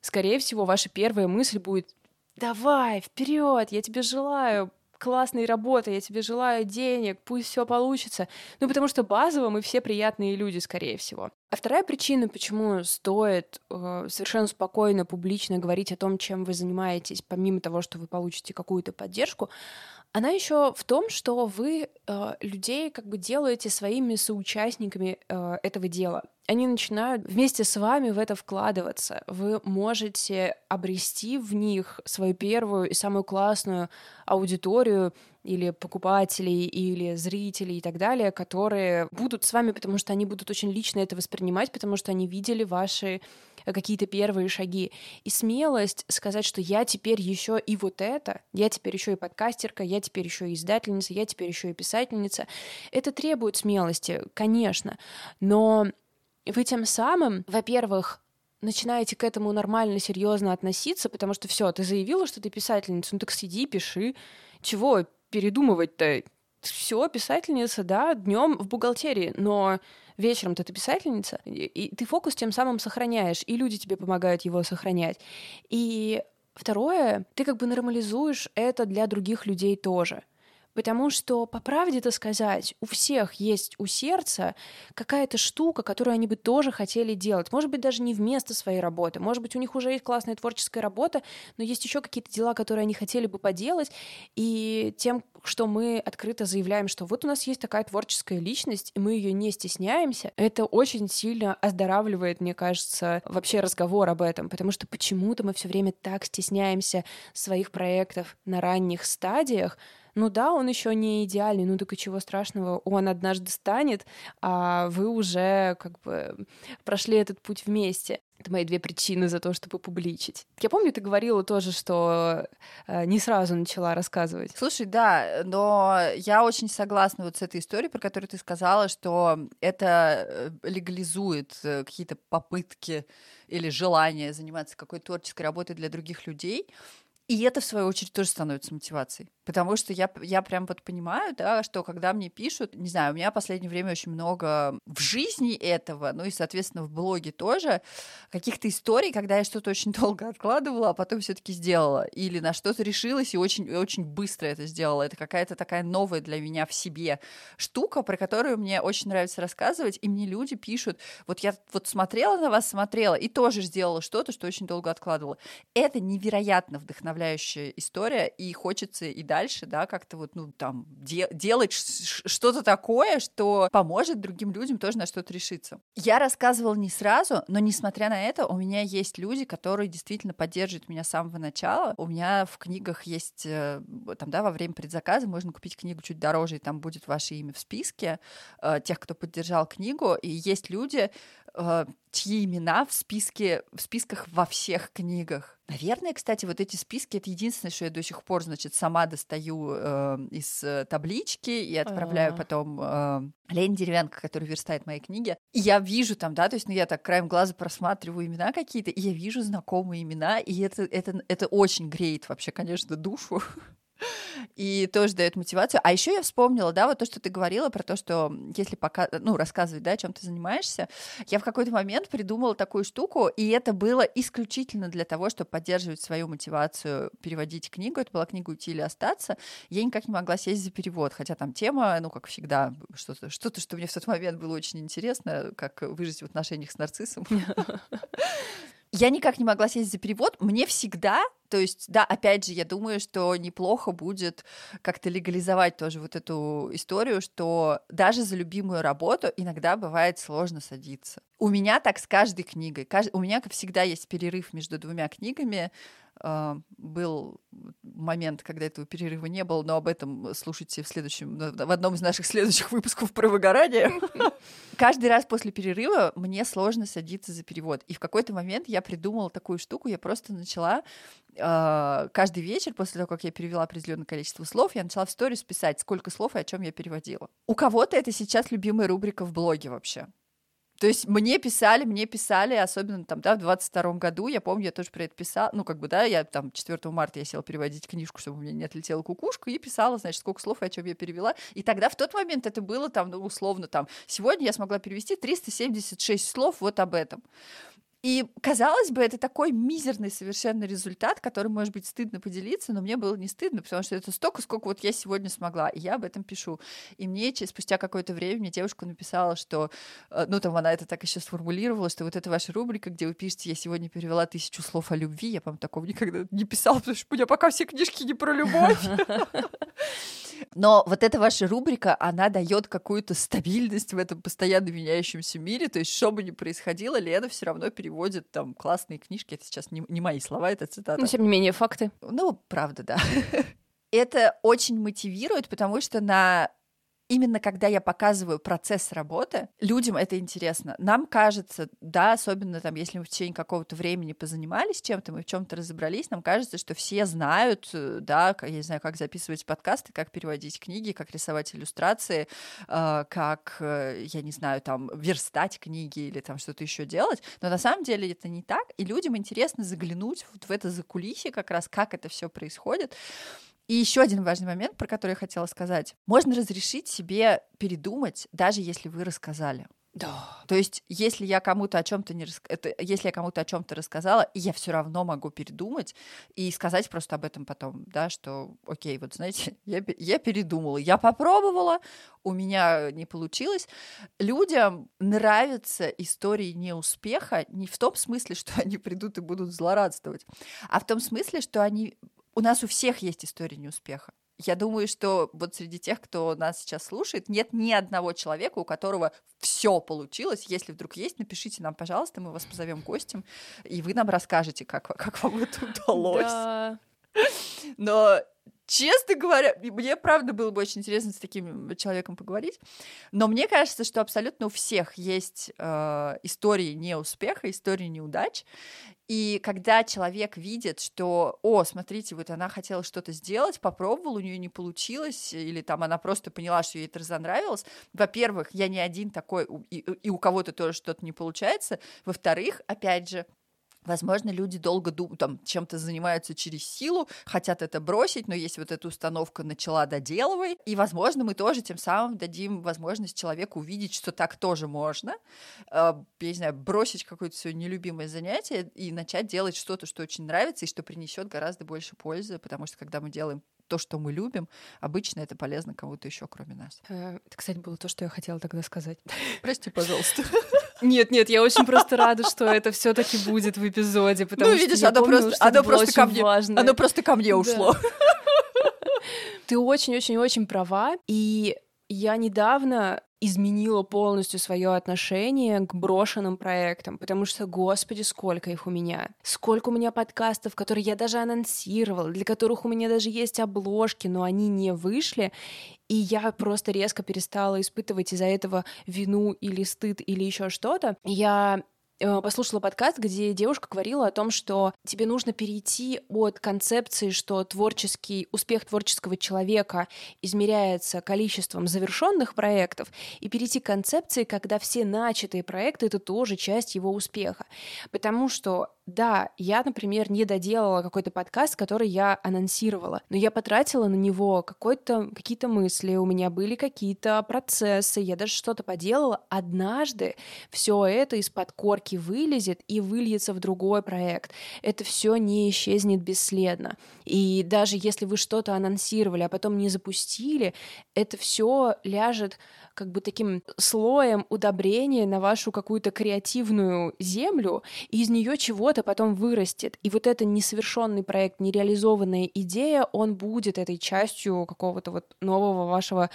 Скорее всего, ваша первая мысль будет «Давай, вперед, я тебе желаю, классной работы, я тебе желаю денег, пусть все получится. Ну, потому что базово мы все приятные люди, скорее всего. А вторая причина, почему стоит э, совершенно спокойно, публично говорить о том, чем вы занимаетесь, помимо того, что вы получите какую-то поддержку, она еще в том, что вы э, людей как бы делаете своими соучастниками э, этого дела. Они начинают вместе с вами в это вкладываться. Вы можете обрести в них свою первую и самую классную аудиторию или покупателей, или зрителей и так далее, которые будут с вами, потому что они будут очень лично это воспринимать, потому что они видели ваши э, какие-то первые шаги. И смелость сказать, что я теперь еще и вот это, я теперь еще и подкастерка, я теперь еще и издательница, я теперь еще и писательница, это требует смелости, конечно, но вы тем самым, во-первых, начинаете к этому нормально, серьезно относиться, потому что все, ты заявила, что ты писательница, ну так сиди, пиши. Чего передумывать-то? все, писательница, да, днем в бухгалтерии, но вечером ты писательница, и ты фокус тем самым сохраняешь, и люди тебе помогают его сохранять. И второе, ты как бы нормализуешь это для других людей тоже. Потому что, по правде это сказать, у всех есть у сердца какая-то штука, которую они бы тоже хотели делать. Может быть, даже не вместо своей работы. Может быть, у них уже есть классная творческая работа, но есть еще какие-то дела, которые они хотели бы поделать. И тем, что мы открыто заявляем, что вот у нас есть такая творческая личность, и мы ее не стесняемся, это очень сильно оздоравливает, мне кажется, вообще разговор об этом, потому что почему-то мы все время так стесняемся своих проектов на ранних стадиях, ну да, он еще не идеальный, ну так и чего страшного, он однажды станет, а вы уже как бы прошли этот путь вместе. Это мои две причины за то, чтобы публичить. Я помню, ты говорила тоже, что э, не сразу начала рассказывать. Слушай, да, но я очень согласна вот с этой историей, про которую ты сказала, что это э, легализует э, какие-то попытки или желание заниматься какой-то творческой работой для других людей. И это, в свою очередь, тоже становится мотивацией. Потому что я, я прям вот понимаю, да, что когда мне пишут, не знаю, у меня в последнее время очень много в жизни этого, ну и, соответственно, в блоге тоже, каких-то историй, когда я что-то очень долго откладывала, а потом все таки сделала. Или на что-то решилась и очень, очень быстро это сделала. Это какая-то такая новая для меня в себе штука, про которую мне очень нравится рассказывать, и мне люди пишут, вот я вот смотрела на вас, смотрела, и тоже сделала что-то, что очень долго откладывала. Это невероятно вдохновляющая история, и хочется и дальше дальше, да, как-то вот, ну, там, де- делать что-то такое, что поможет другим людям тоже на что-то решиться. Я рассказывала не сразу, но несмотря на это, у меня есть люди, которые действительно поддерживают меня с самого начала. У меня в книгах есть, э, там, да, во время предзаказа можно купить книгу чуть дороже, и там будет ваше имя в списке э, тех, кто поддержал книгу. И есть люди, чьи имена в списке, в списках во всех книгах. Наверное, кстати, вот эти списки это единственное, что я до сих пор, значит, сама достаю э, из э, таблички и отправляю А-а-а. потом э, Лене Деревянко, который верстает мои книги. И я вижу там, да, то есть, ну, я так краем глаза просматриваю имена какие-то, и я вижу знакомые имена, и это, это, это очень греет вообще, конечно, душу. и тоже дает мотивацию. А еще я вспомнила, да, вот то, что ты говорила про то, что если пока, ну, рассказывать, да, чем ты занимаешься, я в какой-то момент придумала такую штуку, и это было исключительно для того, чтобы поддерживать свою мотивацию переводить книгу. Это была книга «Уйти или остаться». Я никак не могла сесть за перевод, хотя там тема, ну, как всегда, что-то, что-то, что мне в тот момент было очень интересно, как выжить в отношениях с нарциссом. Я никак не могла сесть за перевод. Мне всегда, то есть, да, опять же, я думаю, что неплохо будет как-то легализовать тоже вот эту историю, что даже за любимую работу иногда бывает сложно садиться. У меня так с каждой книгой. У меня, как всегда, есть перерыв между двумя книгами. А, был момент, когда этого перерыва не было, но об этом слушайте в следующем, в одном из наших следующих выпусков про выгорание. Каждый раз после перерыва мне сложно садиться за перевод. И в какой-то момент я придумала такую штуку, я просто начала э, каждый вечер после того, как я перевела определенное количество слов, я начала в сторис писать, сколько слов и о чем я переводила. У кого-то это сейчас любимая рубрика в блоге вообще. То есть мне писали, мне писали, особенно там, да, в 22 году, я помню, я тоже про это писала, ну, как бы, да, я там 4 марта я села переводить книжку, чтобы у меня не отлетела кукушка, и писала, значит, сколько слов и о чем я перевела. И тогда в тот момент это было там, ну, условно, там, сегодня я смогла перевести 376 слов вот об этом. И, казалось бы, это такой мизерный совершенно результат, который, может быть, стыдно поделиться, но мне было не стыдно, потому что это столько, сколько вот я сегодня смогла, и я об этом пишу. И мне спустя какое-то время мне девушка написала, что, э, ну, там она это так еще сформулировала, что вот это ваша рубрика, где вы пишете, я сегодня перевела тысячу слов о любви, я, по-моему, такого никогда не писала, потому что у меня пока все книжки не про любовь. Но вот эта ваша рубрика, она дает какую-то стабильность в этом постоянно меняющемся мире. То есть, что бы ни происходило, Лена все равно переводит там классные книжки. Это сейчас не, не мои слова, это цитата. Но, тем не менее, факты. Ну, правда, да. Это очень мотивирует, потому что на именно когда я показываю процесс работы, людям это интересно. Нам кажется, да, особенно там, если мы в течение какого-то времени позанимались чем-то, мы в чем-то разобрались, нам кажется, что все знают, э, да, я не знаю, как записывать подкасты, как переводить книги, как рисовать иллюстрации, э, как, э, я не знаю, там, верстать книги или там что-то еще делать. Но на самом деле это не так, и людям интересно заглянуть вот в это закулисье как раз, как это все происходит. И еще один важный момент, про который я хотела сказать. Можно разрешить себе передумать, даже если вы рассказали. Да. То есть, если я кому-то о чем-то не рас... это, если я кому-то о чем-то рассказала, я все равно могу передумать и сказать просто об этом потом, да, что, окей, вот знаете, я, я передумала, я попробовала, у меня не получилось. Людям нравятся истории неуспеха не в том смысле, что они придут и будут злорадствовать, а в том смысле, что они у нас у всех есть история неуспеха. Я думаю, что вот среди тех, кто нас сейчас слушает, нет ни одного человека, у которого все получилось. Если вдруг есть, напишите нам, пожалуйста, мы вас позовем гостем, и вы нам расскажете, как, как вам это удалось. Да. Но честно говоря, мне правда было бы очень интересно с таким человеком поговорить. Но мне кажется, что абсолютно у всех есть э, истории неуспеха, истории неудач. И когда человек видит, что, о, смотрите, вот она хотела что-то сделать, попробовала, у нее не получилось, или там она просто поняла, что ей это разонравилось, во-первых, я не один такой, и, и у кого-то тоже что-то не получается, во-вторых, опять же, Возможно, люди долго думают, там, чем-то занимаются через силу, хотят это бросить, но есть вот эта установка «начала, доделывай». И, возможно, мы тоже тем самым дадим возможность человеку увидеть, что так тоже можно. Э, я не знаю, бросить какое-то свое нелюбимое занятие и начать делать что-то, что очень нравится и что принесет гораздо больше пользы, потому что когда мы делаем то, что мы любим, обычно это полезно кому-то еще, кроме нас. Э, это, кстати, было то, что я хотела тогда сказать. Прости, пожалуйста. Нет, нет, я очень просто рада, что это все-таки будет в эпизоде, потому ну, видишь, оно помню, просто, оно просто ко мне, важное. оно просто ко мне ушло. Ты очень-очень-очень права, и я недавно изменила полностью свое отношение к брошенным проектам, потому что, господи, сколько их у меня. Сколько у меня подкастов, которые я даже анонсировала, для которых у меня даже есть обложки, но они не вышли, и я просто резко перестала испытывать из-за этого вину или стыд или еще что-то. Я послушала подкаст, где девушка говорила о том, что тебе нужно перейти от концепции, что творческий успех творческого человека измеряется количеством завершенных проектов, и перейти к концепции, когда все начатые проекты это тоже часть его успеха. Потому что да, я, например, не доделала какой-то подкаст, который я анонсировала, но я потратила на него какой-то, какие-то мысли, у меня были какие-то процессы, я даже что-то поделала. Однажды все это из-под корки вылезет и выльется в другой проект. Это все не исчезнет бесследно. И даже если вы что-то анонсировали, а потом не запустили, это все ляжет как бы таким слоем удобрения на вашу какую-то креативную землю, и из нее чего-то потом вырастет. И вот это несовершенный проект, нереализованная идея, он будет этой частью какого-то вот нового вашего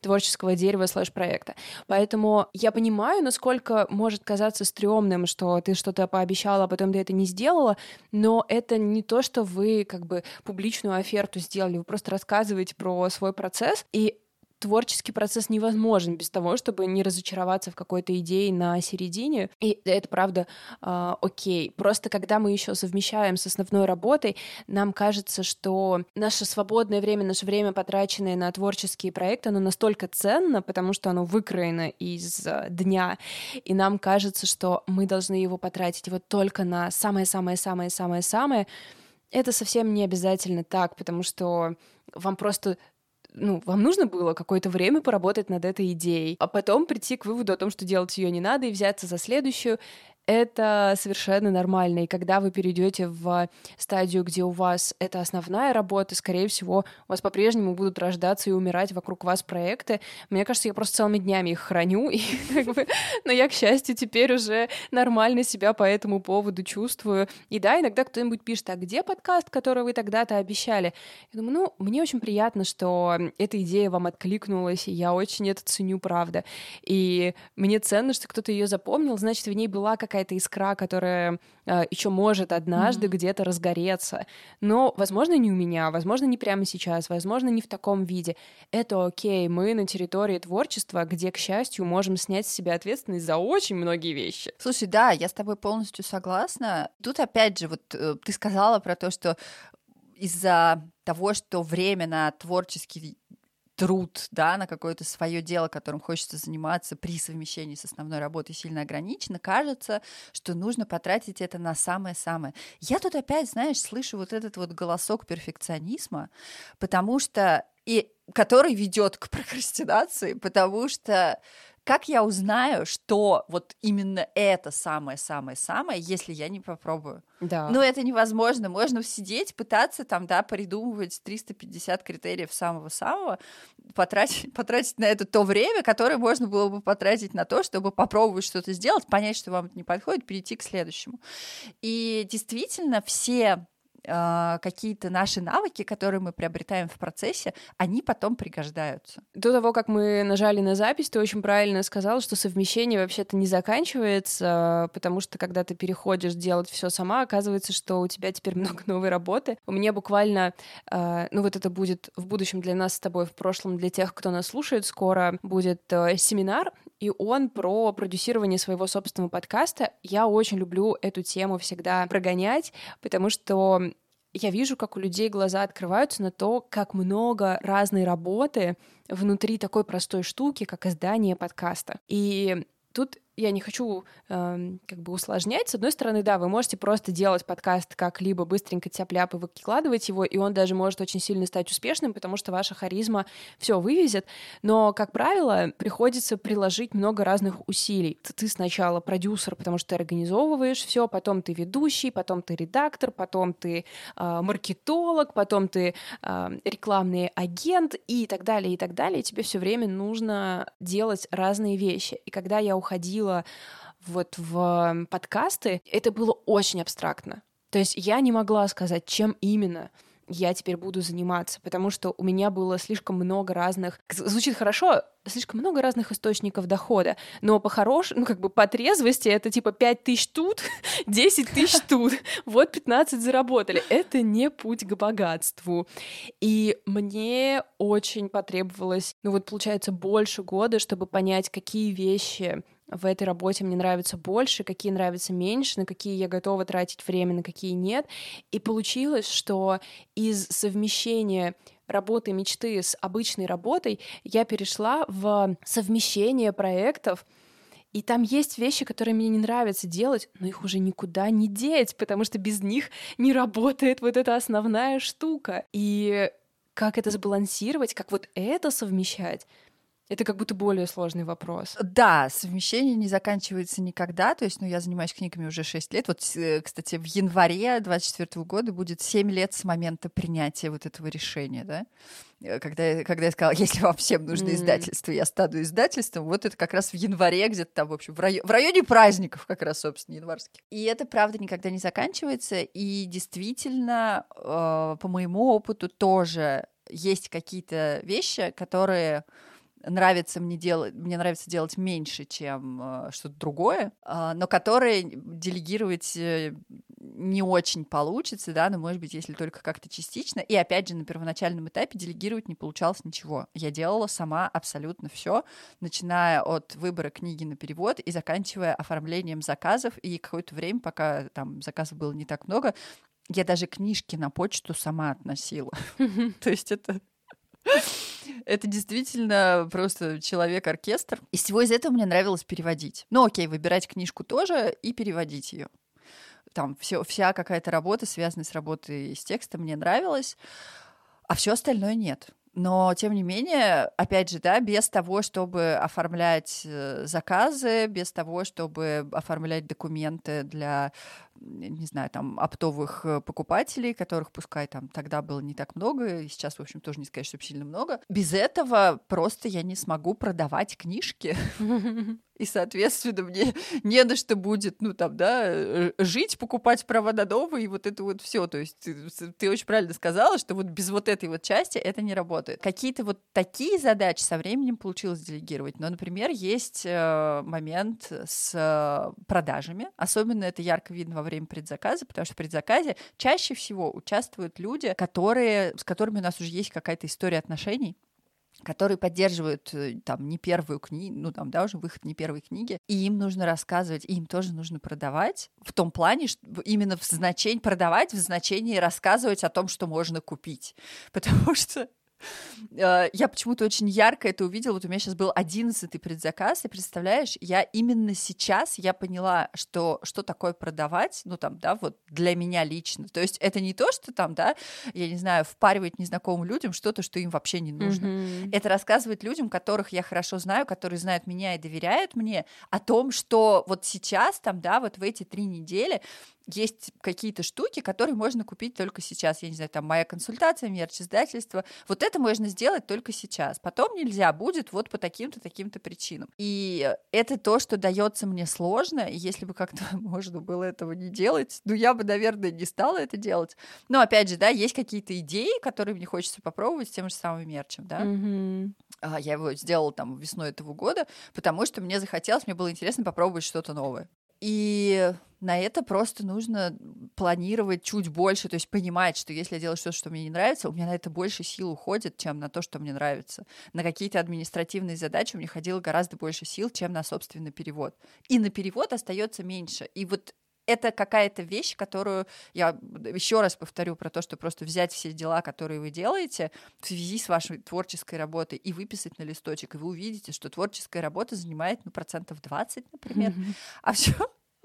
творческого дерева слэш-проекта. Поэтому я понимаю, насколько может казаться стрёмным, что ты что-то пообещала, а потом ты это не сделала, но это не то, что вы как бы публичную оферту сделали, вы просто рассказываете про свой процесс, и творческий процесс невозможен без того, чтобы не разочароваться в какой-то идее на середине. И это правда э, окей. Просто когда мы еще совмещаем с основной работой, нам кажется, что наше свободное время, наше время, потраченное на творческие проекты, оно настолько ценно, потому что оно выкроено из э, дня, и нам кажется, что мы должны его потратить вот только на самое-самое-самое-самое-самое. Это совсем не обязательно так, потому что вам просто ну, вам нужно было какое-то время поработать над этой идеей, а потом прийти к выводу о том, что делать ее не надо, и взяться за следующую это совершенно нормально. И когда вы перейдете в стадию, где у вас это основная работа, скорее всего, у вас по-прежнему будут рождаться и умирать вокруг вас проекты. Мне кажется, я просто целыми днями их храню, и, как бы, но я, к счастью, теперь уже нормально себя по этому поводу чувствую. И да, иногда кто-нибудь пишет, а где подкаст, который вы тогда-то обещали? Я думаю, ну, мне очень приятно, что эта идея вам откликнулась, и я очень это ценю, правда. И мне ценно, что кто-то ее запомнил, значит, в ней была какая какая-то искра, которая э, еще может однажды mm-hmm. где-то разгореться. Но, возможно, не у меня, возможно, не прямо сейчас, возможно, не в таком виде. Это окей, мы на территории творчества, где, к счастью, можем снять с себя ответственность за очень многие вещи. Слушай, да, я с тобой полностью согласна. Тут опять же, вот э, ты сказала про то, что из-за того, что время на творческий труд, да, на какое-то свое дело, которым хочется заниматься при совмещении с основной работой сильно ограничено, кажется, что нужно потратить это на самое-самое. Я тут опять, знаешь, слышу вот этот вот голосок перфекционизма, потому что и который ведет к прокрастинации, потому что как я узнаю, что вот именно это самое-самое-самое, если я не попробую? Да. Ну, это невозможно. Можно сидеть, пытаться там, да, придумывать 350 критериев самого-самого, потратить, потратить на это то время, которое можно было бы потратить на то, чтобы попробовать что-то сделать, понять, что вам это не подходит, перейти к следующему. И действительно, все а, какие-то наши навыки, которые мы приобретаем в процессе, они потом пригождаются. До того, как мы нажали на запись, ты очень правильно сказала, что совмещение вообще-то не заканчивается, потому что когда ты переходишь делать все сама, оказывается, что у тебя теперь много новой работы. У меня буквально, а, ну вот это будет в будущем для нас с тобой, в прошлом для тех, кто нас слушает, скоро будет э, семинар, и он про продюсирование своего собственного подкаста. Я очень люблю эту тему всегда прогонять, потому что я вижу, как у людей глаза открываются на то, как много разной работы внутри такой простой штуки, как издание подкаста. И тут я не хочу э, как бы усложнять. С одной стороны, да, вы можете просто делать подкаст как-либо быстренько тяп-ляп и выкладывать его, и он даже может очень сильно стать успешным, потому что ваша харизма все вывезет. Но, как правило, приходится приложить много разных усилий. Ты сначала продюсер, потому что ты организовываешь все, потом ты ведущий, потом ты редактор, потом ты э, маркетолог, потом ты э, рекламный агент и так далее, и так далее. Тебе все время нужно делать разные вещи. И когда я уходила приходила вот в подкасты, это было очень абстрактно. То есть я не могла сказать, чем именно я теперь буду заниматься, потому что у меня было слишком много разных... Звучит хорошо, слишком много разных источников дохода, но по хорошему, ну, как бы по трезвости это типа 5 тысяч тут, 10 тысяч тут, вот 15 заработали. Это не путь к богатству. И мне очень потребовалось, ну вот получается, больше года, чтобы понять, какие вещи в этой работе мне нравится больше, какие нравятся меньше, на какие я готова тратить время, на какие нет. И получилось, что из совмещения работы мечты с обычной работой я перешла в совмещение проектов, и там есть вещи, которые мне не нравится делать, но их уже никуда не деть, потому что без них не работает вот эта основная штука. И как это сбалансировать, как вот это совмещать, это как будто более сложный вопрос. Да, совмещение не заканчивается никогда. То есть, ну, я занимаюсь книгами уже 6 лет. Вот, э, кстати, в январе 24 года будет 7 лет с момента принятия вот этого решения, да? Э, когда, я, когда я сказала, если вам всем нужно mm-hmm. издательство, я стану издательством, вот это как раз в январе где-то там, в общем, в, районе, в районе праздников как раз, собственно, январских. И это, правда, никогда не заканчивается. И действительно, э, по моему опыту тоже есть какие-то вещи, которые нравится мне делать, мне нравится делать меньше, чем э, что-то другое, э, но которые делегировать э, не очень получится, да, но может быть, если только как-то частично. И опять же, на первоначальном этапе делегировать не получалось ничего. Я делала сама абсолютно все, начиная от выбора книги на перевод и заканчивая оформлением заказов. И какое-то время, пока там заказов было не так много, я даже книжки на почту сама относила. То есть это это действительно просто человек-оркестр. И всего из этого мне нравилось переводить. Ну, окей, выбирать книжку тоже и переводить ее. Там все, вся какая-то работа, связанная с работой с текстом, мне нравилась, а все остальное нет. Но, тем не менее, опять же, да, без того, чтобы оформлять э, заказы, без того, чтобы оформлять документы для, не знаю, там, оптовых э, покупателей, которых, пускай там тогда было не так много, и сейчас, в общем, тоже не сказать, что сильно много, без этого просто я не смогу продавать книжки. и, соответственно, мне не на что будет, ну, там, да, э, жить, покупать права на новые, и вот это вот все. То есть ты, ты очень правильно сказала, что вот без вот этой вот части это не работает. Какие-то вот такие задачи со временем получилось делегировать. Но, например, есть э, момент с э, продажами. Особенно это ярко видно во время предзаказа, потому что в предзаказе чаще всего участвуют люди, которые, с которыми у нас уже есть какая-то история отношений, которые поддерживают э, там не первую книгу, ну там, да, уже выход не первой книги, и им нужно рассказывать, и им тоже нужно продавать в том плане, что именно в значении продавать в значении рассказывать о том, что можно купить, потому что я почему-то очень ярко это увидела. Вот у меня сейчас был одиннадцатый предзаказ, и представляешь, я именно сейчас я поняла, что что такое продавать, ну там, да, вот для меня лично. То есть это не то, что там, да, я не знаю, впаривать незнакомым людям что-то, что им вообще не нужно. Mm-hmm. Это рассказывать людям, которых я хорошо знаю, которые знают меня и доверяют мне, о том, что вот сейчас там, да, вот в эти три недели есть какие-то штуки, которые можно купить только сейчас. Я не знаю, там моя консультация, мерч издательства. Вот это можно сделать только сейчас. Потом нельзя будет вот по таким-то, таким-то причинам. И это то, что дается мне сложно. И если бы как-то можно было этого не делать, ну, я бы, наверное, не стала это делать. Но, опять же, да, есть какие-то идеи, которые мне хочется попробовать с тем же самым мерчем, да. Mm-hmm. Я его сделала там весной этого года, потому что мне захотелось, мне было интересно попробовать что-то новое. И на это просто нужно планировать чуть больше, то есть понимать, что если я делаю что-то, что мне не нравится, у меня на это больше сил уходит, чем на то, что мне нравится. На какие-то административные задачи у меня ходило гораздо больше сил, чем на собственный перевод. И на перевод остается меньше. И вот это какая-то вещь, которую я еще раз повторю про то, что просто взять все дела, которые вы делаете в связи с вашей творческой работой и выписать на листочек, и вы увидите, что творческая работа занимает ну, процентов 20, например, mm-hmm. а все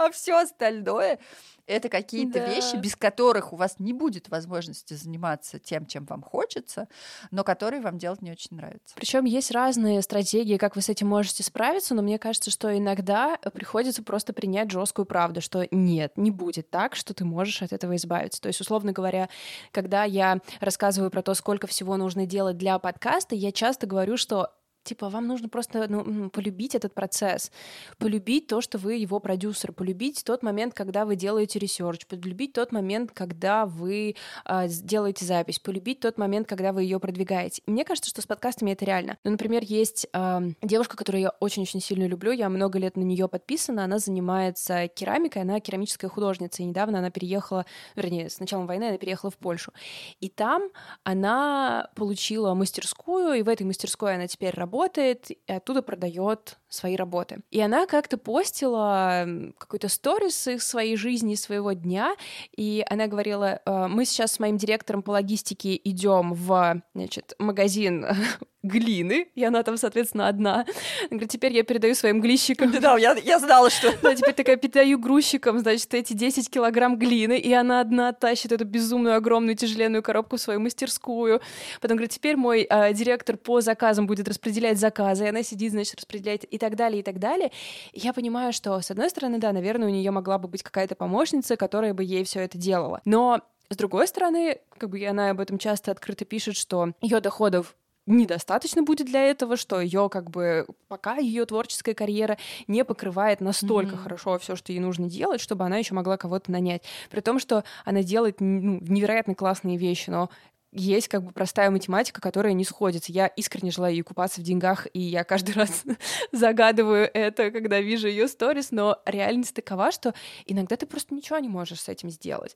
а все остальное это какие-то да. вещи, без которых у вас не будет возможности заниматься тем, чем вам хочется, но которые вам делать не очень нравится. Причем есть разные стратегии, как вы с этим можете справиться, но мне кажется, что иногда приходится просто принять жесткую правду, что нет, не будет так, что ты можешь от этого избавиться. То есть, условно говоря, когда я рассказываю про то, сколько всего нужно делать для подкаста, я часто говорю, что Типа, вам нужно просто ну, полюбить этот процесс, полюбить то, что вы его продюсер, полюбить тот момент, когда вы делаете research, полюбить тот момент, когда вы э, делаете запись, полюбить тот момент, когда вы ее продвигаете. И мне кажется, что с подкастами это реально. Ну, например, есть э, девушка, которую я очень-очень сильно люблю, я много лет на нее подписана, она занимается керамикой, она керамическая художница, и недавно она переехала, вернее, с началом войны она переехала в Польшу. И там она получила мастерскую, и в этой мастерской она теперь работает, работает, и оттуда продает свои работы. И она как-то постила какой-то сторис из своей жизни, своего дня, и она говорила, «Э, мы сейчас с моим директором по логистике идем в, значит, магазин глины, и она там, соответственно, одна. Она говорит, теперь я передаю своим глищикам. Да, я, я знала, что... Да, теперь такая передаю грузчикам, значит, эти 10 килограмм глины, и она одна тащит эту безумную, огромную, тяжеленную коробку в свою мастерскую. Потом говорит, теперь мой э, директор по заказам будет распределять заказы, и она сидит, значит, распределяет и так далее, и так далее. И я понимаю, что, с одной стороны, да, наверное, у нее могла бы быть какая-то помощница, которая бы ей все это делала. Но с другой стороны, как бы она об этом часто открыто пишет, что ее доходов недостаточно будет для этого, что ее как бы пока ее творческая карьера не покрывает настолько mm-hmm. хорошо все, что ей нужно делать, чтобы она еще могла кого-то нанять. При том, что она делает ну, невероятно классные вещи, но есть как бы простая математика, которая не сходится. Я искренне желаю ей купаться в деньгах, и я каждый раз загадываю это, когда вижу ее сторис, но реальность такова, что иногда ты просто ничего не можешь с этим сделать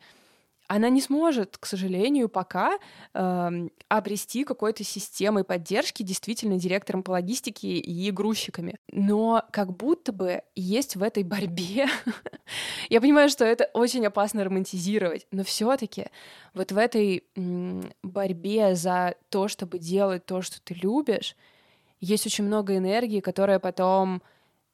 она не сможет, к сожалению, пока э, обрести какой-то системой поддержки действительно директором по логистике и грузчиками. Но как будто бы есть в этой борьбе, я понимаю, что это очень опасно романтизировать, но все-таки вот в этой борьбе за то, чтобы делать то, что ты любишь, есть очень много энергии, которая потом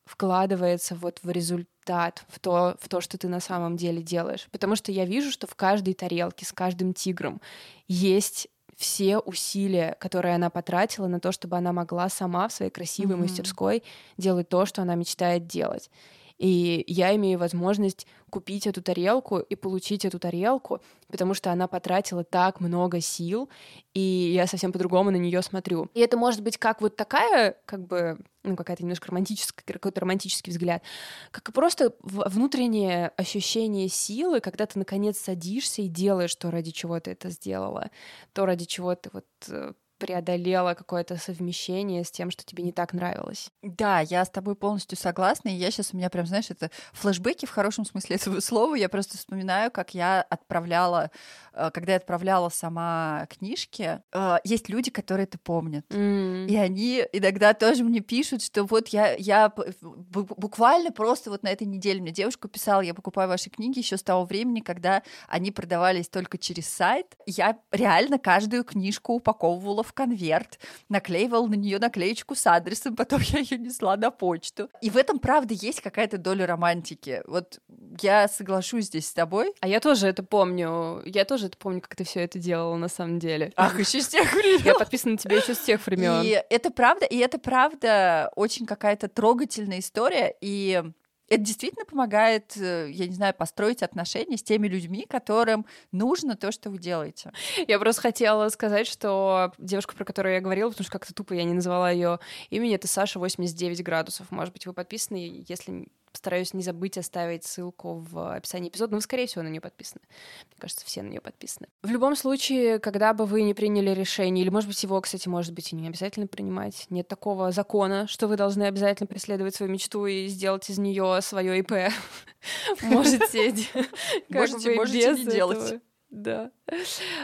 вкладывается вот в результат, в то, в то, что ты на самом деле делаешь. Потому что я вижу, что в каждой тарелке, с каждым тигром есть все усилия, которые она потратила на то, чтобы она могла сама в своей красивой mm-hmm. мастерской делать то, что она мечтает делать. И я имею возможность купить эту тарелку и получить эту тарелку, потому что она потратила так много сил, и я совсем по-другому на нее смотрю. И это может быть как вот такая, как бы, ну, какая-то немножко романтическая, какой-то романтический взгляд, как просто внутреннее ощущение силы, когда ты наконец садишься и делаешь то, ради чего ты это сделала, то, ради чего ты вот э, преодолела какое-то совмещение с тем, что тебе не так нравилось. Да, я с тобой полностью согласна. И я сейчас, у меня прям, знаешь, это флешбеки в хорошем смысле этого слова. Я просто вспоминаю, как я отправляла, э, когда я отправляла сама книжки, э, есть люди, которые это помнят. Mm. И они иногда тоже мне пишут, что вот я, я буквально просто вот на этой неделе мне девушка писала, я покупаю ваши книги еще с того времени, когда они продавались только через сайт. Я реально каждую книжку упаковывала в в конверт, наклеивал на нее наклеечку с адресом, потом я ее несла на почту. И в этом, правда, есть какая-то доля романтики. Вот я соглашусь здесь с тобой. А я тоже это помню. Я тоже это помню, как ты все это делала на самом деле. Ах, еще с тех времен. Я подписана на тебя еще с тех времен. И это правда, и это правда очень какая-то трогательная история. И это действительно помогает, э, я не знаю, построить отношения с теми людьми, которым нужно то, что вы делаете. Я просто хотела сказать, что девушка, про которую я говорила, потому что как-то тупо я не назвала ее имени, это Саша 89 градусов. Может быть, вы подписаны, если Постараюсь не забыть оставить ссылку в описании эпизода. Ну, скорее всего, на нее подписаны. Мне кажется, все на нее подписаны. В любом случае, когда бы вы не приняли решение, или, может быть, его, кстати, может быть, и не обязательно принимать, нет такого закона, что вы должны обязательно преследовать свою мечту и сделать из нее свое ИП. Можете, можете, можете не делать. Да.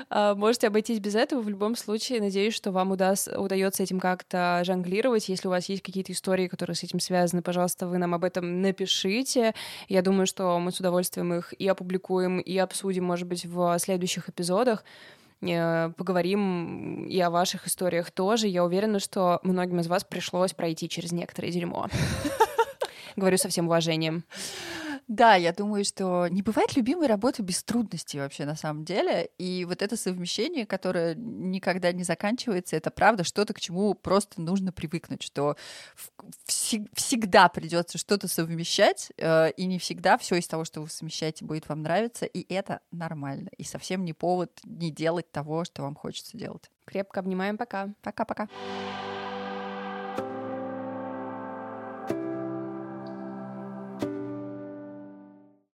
А, можете обойтись без этого. В любом случае, надеюсь, что вам удаст, удается этим как-то жонглировать. Если у вас есть какие-то истории, которые с этим связаны, пожалуйста, вы нам об этом напишите. Я думаю, что мы с удовольствием их и опубликуем, и обсудим, может быть, в следующих эпизодах э, поговорим и о ваших историях тоже. Я уверена, что многим из вас пришлось пройти через некоторое дерьмо. Говорю со всем уважением. Да, я думаю, что не бывает любимой работы без трудностей вообще на самом деле. И вот это совмещение, которое никогда не заканчивается, это правда что-то, к чему просто нужно привыкнуть, что вс- всегда придется что-то совмещать, э, и не всегда все из того, что вы совмещаете, будет вам нравиться, и это нормально. И совсем не повод не делать того, что вам хочется делать. Крепко обнимаем, пока. Пока-пока.